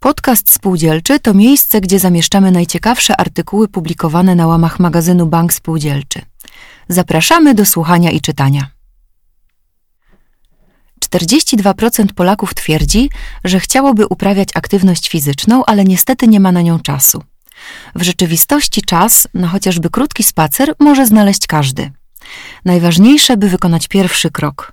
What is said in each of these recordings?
Podcast Spółdzielczy to miejsce, gdzie zamieszczamy najciekawsze artykuły publikowane na łamach magazynu Bank Spółdzielczy. Zapraszamy do słuchania i czytania. 42% Polaków twierdzi, że chciałoby uprawiać aktywność fizyczną, ale niestety nie ma na nią czasu. W rzeczywistości czas na chociażby krótki spacer może znaleźć każdy. Najważniejsze, by wykonać pierwszy krok.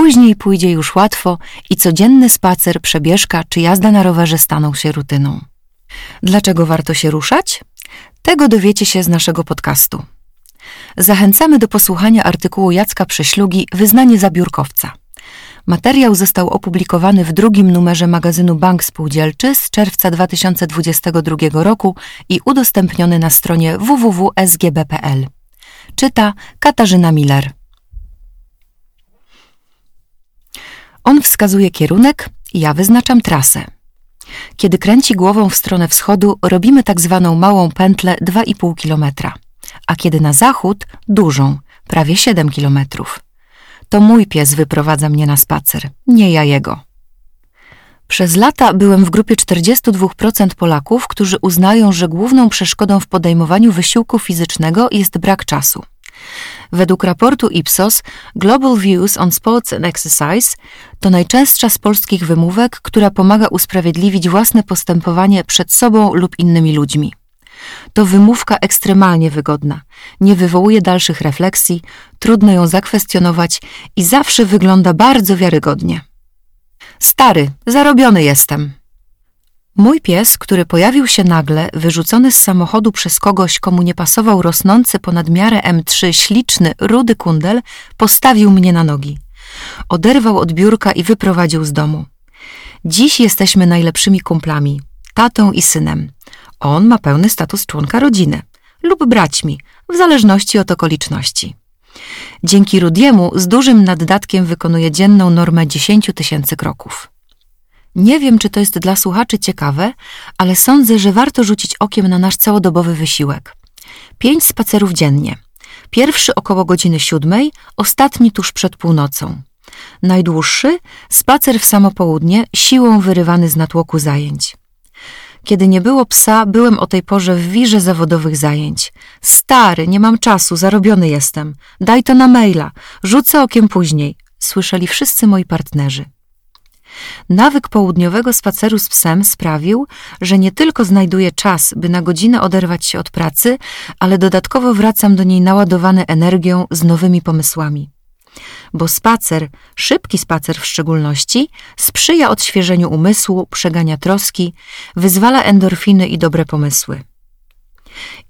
Później pójdzie już łatwo i codzienny spacer, przebieżka czy jazda na rowerze staną się rutyną. Dlaczego warto się ruszać? Tego dowiecie się z naszego podcastu. Zachęcamy do posłuchania artykułu Jacka Prześlugi Wyznanie zabiórkowca. Materiał został opublikowany w drugim numerze magazynu Bank Spółdzielczy z czerwca 2022 roku i udostępniony na stronie www.sgb.pl. Czyta Katarzyna Miller. On wskazuje kierunek, ja wyznaczam trasę. Kiedy kręci głową w stronę wschodu, robimy tak zwaną małą pętlę 2,5 km, a kiedy na zachód dużą, prawie 7 kilometrów. To mój pies wyprowadza mnie na spacer, nie ja jego. Przez lata byłem w grupie 42% Polaków, którzy uznają, że główną przeszkodą w podejmowaniu wysiłku fizycznego jest brak czasu. Według raportu Ipsos Global Views on Sports and Exercise to najczęstsza z polskich wymówek, która pomaga usprawiedliwić własne postępowanie przed sobą lub innymi ludźmi. To wymówka ekstremalnie wygodna, nie wywołuje dalszych refleksji, trudno ją zakwestionować i zawsze wygląda bardzo wiarygodnie. Stary, zarobiony jestem. Mój pies, który pojawił się nagle, wyrzucony z samochodu przez kogoś, komu nie pasował rosnący ponad miarę M3 śliczny, rudy kundel, postawił mnie na nogi. Oderwał od biurka i wyprowadził z domu. Dziś jesteśmy najlepszymi kumplami, tatą i synem. On ma pełny status członka rodziny lub braćmi, w zależności od okoliczności. Dzięki Rudiemu z dużym naddatkiem wykonuje dzienną normę 10 tysięcy kroków. Nie wiem, czy to jest dla słuchaczy ciekawe, ale sądzę, że warto rzucić okiem na nasz całodobowy wysiłek. Pięć spacerów dziennie. Pierwszy około godziny siódmej, ostatni tuż przed północą. Najdłuższy spacer w samo południe, siłą wyrywany z natłoku zajęć. Kiedy nie było psa, byłem o tej porze w wirze zawodowych zajęć. Stary, nie mam czasu, zarobiony jestem. Daj to na maila, rzucę okiem później. Słyszeli wszyscy moi partnerzy. Nawyk południowego spaceru z psem sprawił, że nie tylko znajduję czas, by na godzinę oderwać się od pracy, ale dodatkowo wracam do niej naładowany energią z nowymi pomysłami. Bo spacer, szybki spacer w szczególności, sprzyja odświeżeniu umysłu, przegania troski, wyzwala endorfiny i dobre pomysły.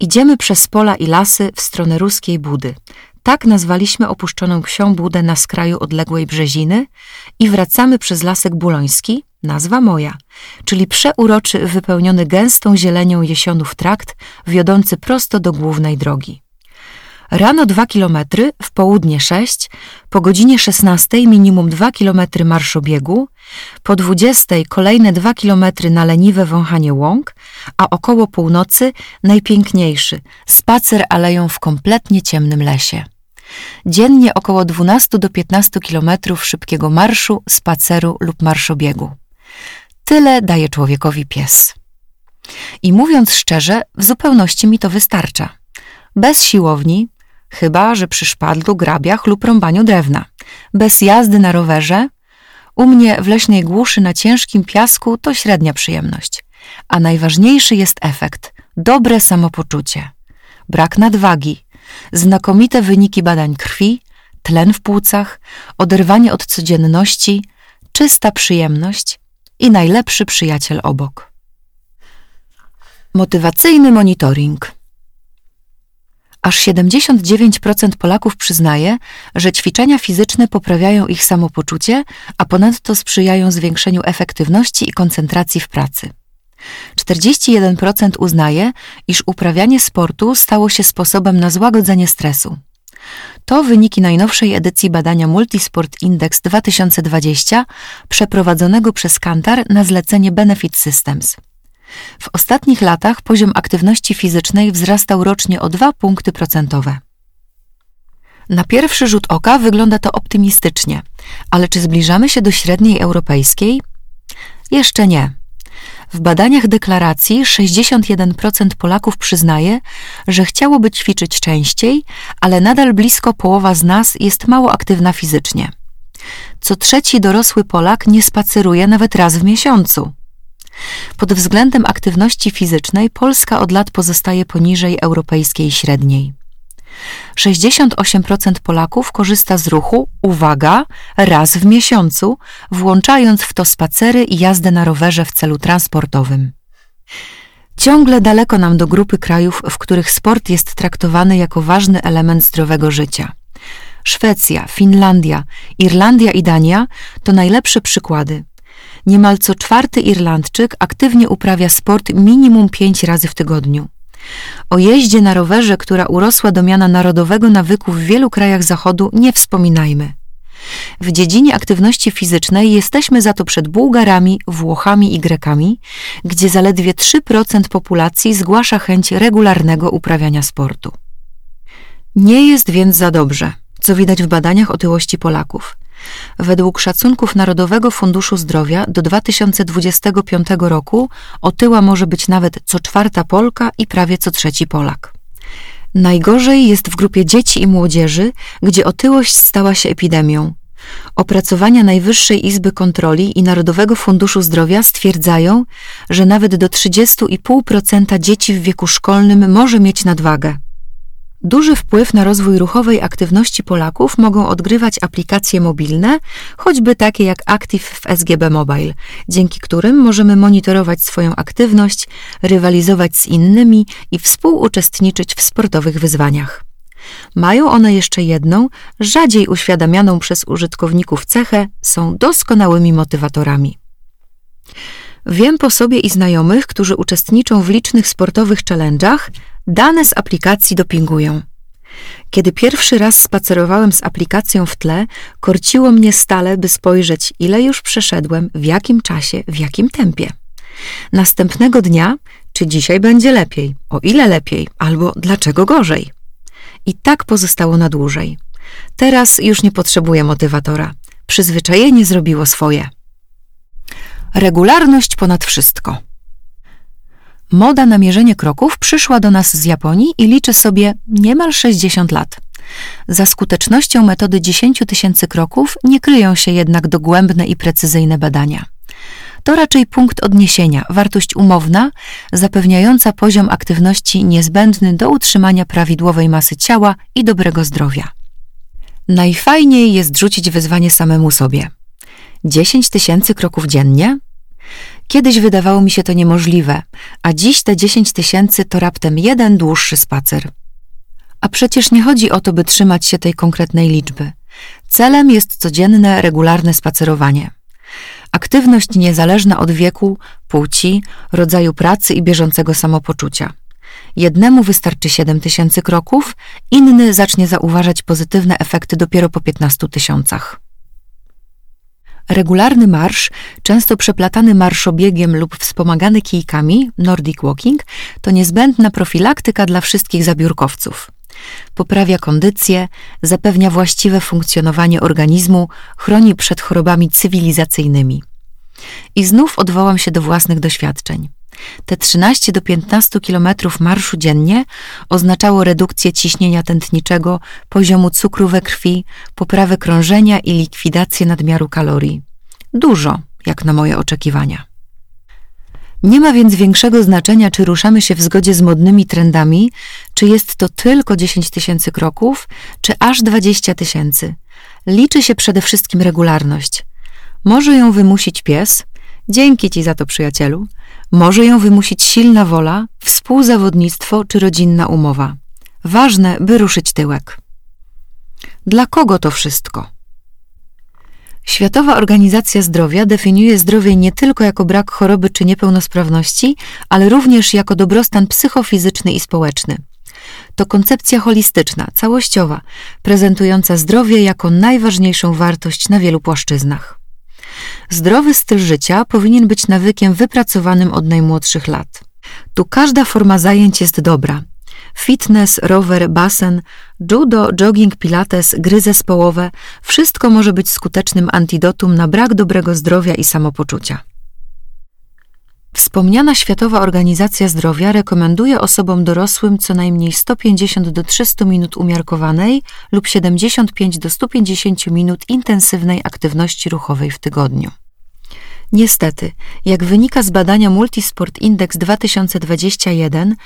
Idziemy przez pola i lasy w stronę ruskiej Budy. Tak nazwaliśmy opuszczoną psią budę na skraju odległej Brzeziny i wracamy przez Lasek Buloński, nazwa moja, czyli przeuroczy wypełniony gęstą zielenią jesionów trakt wiodący prosto do głównej drogi. Rano 2 km, w południe 6, po godzinie 16 minimum 2 km marszobiegu, po 20 kolejne 2 km na leniwe wąchanie łąk, a około północy najpiękniejszy spacer aleją w kompletnie ciemnym lesie. Dziennie około 12 do 15 km szybkiego marszu, spaceru lub marszobiegu. Tyle daje człowiekowi pies. I mówiąc szczerze, w zupełności mi to wystarcza. Bez siłowni, chyba że przy szpadlu, grabiach lub rąbaniu drewna. Bez jazdy na rowerze, u mnie w leśnej głuszy na ciężkim piasku to średnia przyjemność. A najważniejszy jest efekt dobre samopoczucie, brak nadwagi, znakomite wyniki badań krwi, tlen w płucach, oderwanie od codzienności, czysta przyjemność i najlepszy przyjaciel obok. Motywacyjny monitoring. Aż 79% Polaków przyznaje, że ćwiczenia fizyczne poprawiają ich samopoczucie, a ponadto sprzyjają zwiększeniu efektywności i koncentracji w pracy. 41% uznaje, iż uprawianie sportu stało się sposobem na złagodzenie stresu. To wyniki najnowszej edycji badania Multisport Index 2020 przeprowadzonego przez Kantar na zlecenie Benefit Systems. W ostatnich latach poziom aktywności fizycznej wzrastał rocznie o 2 punkty procentowe. Na pierwszy rzut oka wygląda to optymistycznie, ale czy zbliżamy się do średniej europejskiej? Jeszcze nie. W badaniach deklaracji 61% Polaków przyznaje, że chciałoby ćwiczyć częściej, ale nadal blisko połowa z nas jest mało aktywna fizycznie. Co trzeci dorosły Polak nie spaceruje nawet raz w miesiącu. Pod względem aktywności fizycznej Polska od lat pozostaje poniżej europejskiej średniej. 68% Polaków korzysta z ruchu, uwaga, raz w miesiącu, włączając w to spacery i jazdę na rowerze w celu transportowym. Ciągle daleko nam do grupy krajów, w których sport jest traktowany jako ważny element zdrowego życia. Szwecja, Finlandia, Irlandia i Dania to najlepsze przykłady. Niemal co czwarty Irlandczyk aktywnie uprawia sport minimum pięć razy w tygodniu. O jeździe na rowerze, która urosła do miana narodowego nawyku w wielu krajach Zachodu, nie wspominajmy. W dziedzinie aktywności fizycznej jesteśmy za to przed Bułgarami, Włochami i Grekami, gdzie zaledwie 3% populacji zgłasza chęć regularnego uprawiania sportu. Nie jest więc za dobrze, co widać w badaniach otyłości Polaków. Według szacunków Narodowego Funduszu Zdrowia do 2025 roku otyła może być nawet co czwarta Polka i prawie co trzeci Polak. Najgorzej jest w grupie dzieci i młodzieży, gdzie otyłość stała się epidemią. Opracowania Najwyższej Izby Kontroli i Narodowego Funduszu Zdrowia stwierdzają, że nawet do 30,5% dzieci w wieku szkolnym może mieć nadwagę. Duży wpływ na rozwój ruchowej aktywności Polaków mogą odgrywać aplikacje mobilne, choćby takie jak Active w SGB Mobile, dzięki którym możemy monitorować swoją aktywność, rywalizować z innymi i współuczestniczyć w sportowych wyzwaniach. Mają one jeszcze jedną, rzadziej uświadamianą przez użytkowników cechę, są doskonałymi motywatorami. Wiem po sobie i znajomych, którzy uczestniczą w licznych sportowych challenge'ach, dane z aplikacji dopingują. Kiedy pierwszy raz spacerowałem z aplikacją w tle, korciło mnie stale, by spojrzeć, ile już przeszedłem, w jakim czasie, w jakim tempie. Następnego dnia, czy dzisiaj będzie lepiej, o ile lepiej, albo dlaczego gorzej. I tak pozostało na dłużej. Teraz już nie potrzebuję motywatora. Przyzwyczajenie zrobiło swoje. Regularność ponad wszystko. Moda na mierzenie kroków przyszła do nas z Japonii i liczy sobie niemal 60 lat. Za skutecznością metody 10 tysięcy kroków nie kryją się jednak dogłębne i precyzyjne badania. To raczej punkt odniesienia, wartość umowna, zapewniająca poziom aktywności niezbędny do utrzymania prawidłowej masy ciała i dobrego zdrowia. Najfajniej jest rzucić wyzwanie samemu sobie. 10 tysięcy kroków dziennie? Kiedyś wydawało mi się to niemożliwe, a dziś te 10 tysięcy to raptem jeden dłuższy spacer. A przecież nie chodzi o to, by trzymać się tej konkretnej liczby. Celem jest codzienne, regularne spacerowanie. Aktywność niezależna od wieku, płci, rodzaju pracy i bieżącego samopoczucia. Jednemu wystarczy 7 tysięcy kroków, inny zacznie zauważać pozytywne efekty dopiero po 15 tysiącach. Regularny marsz, często przeplatany marszobiegiem lub wspomagany kijkami, Nordic Walking, to niezbędna profilaktyka dla wszystkich zabiórkowców. Poprawia kondycję, zapewnia właściwe funkcjonowanie organizmu, chroni przed chorobami cywilizacyjnymi. I znów odwołam się do własnych doświadczeń. Te 13 do 15 kilometrów marszu dziennie oznaczało redukcję ciśnienia tętniczego, poziomu cukru we krwi, poprawę krążenia i likwidację nadmiaru kalorii. Dużo, jak na moje oczekiwania. Nie ma więc większego znaczenia, czy ruszamy się w zgodzie z modnymi trendami, czy jest to tylko 10 tysięcy kroków, czy aż 20 tysięcy. Liczy się przede wszystkim regularność. Może ją wymusić pies, dzięki ci za to, przyjacielu, może ją wymusić silna wola, współzawodnictwo czy rodzinna umowa. Ważne, by ruszyć tyłek. Dla kogo to wszystko? Światowa Organizacja Zdrowia definiuje zdrowie nie tylko jako brak choroby czy niepełnosprawności, ale również jako dobrostan psychofizyczny i społeczny. To koncepcja holistyczna, całościowa, prezentująca zdrowie jako najważniejszą wartość na wielu płaszczyznach. Zdrowy styl życia powinien być nawykiem wypracowanym od najmłodszych lat. Tu każda forma zajęć jest dobra. Fitness, rower, basen, judo, jogging, pilates, gry zespołowe wszystko może być skutecznym antidotum na brak dobrego zdrowia i samopoczucia. Wspomniana Światowa Organizacja Zdrowia rekomenduje osobom dorosłym co najmniej 150 do 300 minut umiarkowanej lub 75 do 150 minut intensywnej aktywności ruchowej w tygodniu. Niestety, jak wynika z badania Multisport Index 2021,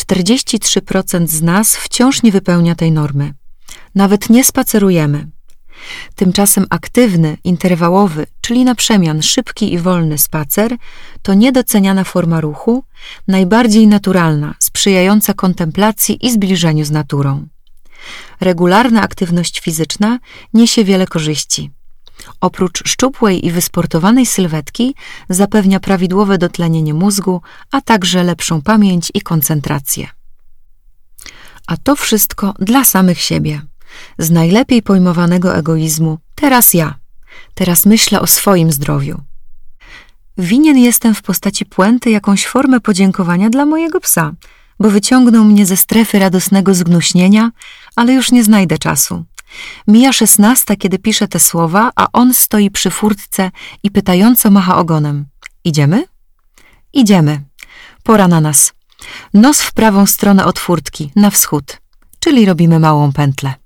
43% z nas wciąż nie wypełnia tej normy. Nawet nie spacerujemy. Tymczasem aktywny, interwałowy, czyli na przemian szybki i wolny spacer, to niedoceniana forma ruchu, najbardziej naturalna, sprzyjająca kontemplacji i zbliżeniu z naturą. Regularna aktywność fizyczna niesie wiele korzyści. Oprócz szczupłej i wysportowanej sylwetki zapewnia prawidłowe dotlenienie mózgu, a także lepszą pamięć i koncentrację. A to wszystko dla samych siebie. Z najlepiej pojmowanego egoizmu teraz ja. Teraz myślę o swoim zdrowiu. Winien jestem w postaci puenty jakąś formę podziękowania dla mojego psa, bo wyciągnął mnie ze strefy radosnego zgnuśnienia, ale już nie znajdę czasu. Mija szesnasta, kiedy piszę te słowa, a on stoi przy furtce i pytająco macha ogonem. Idziemy? Idziemy. Pora na nas. Nos w prawą stronę od furtki, na wschód, czyli robimy małą pętlę.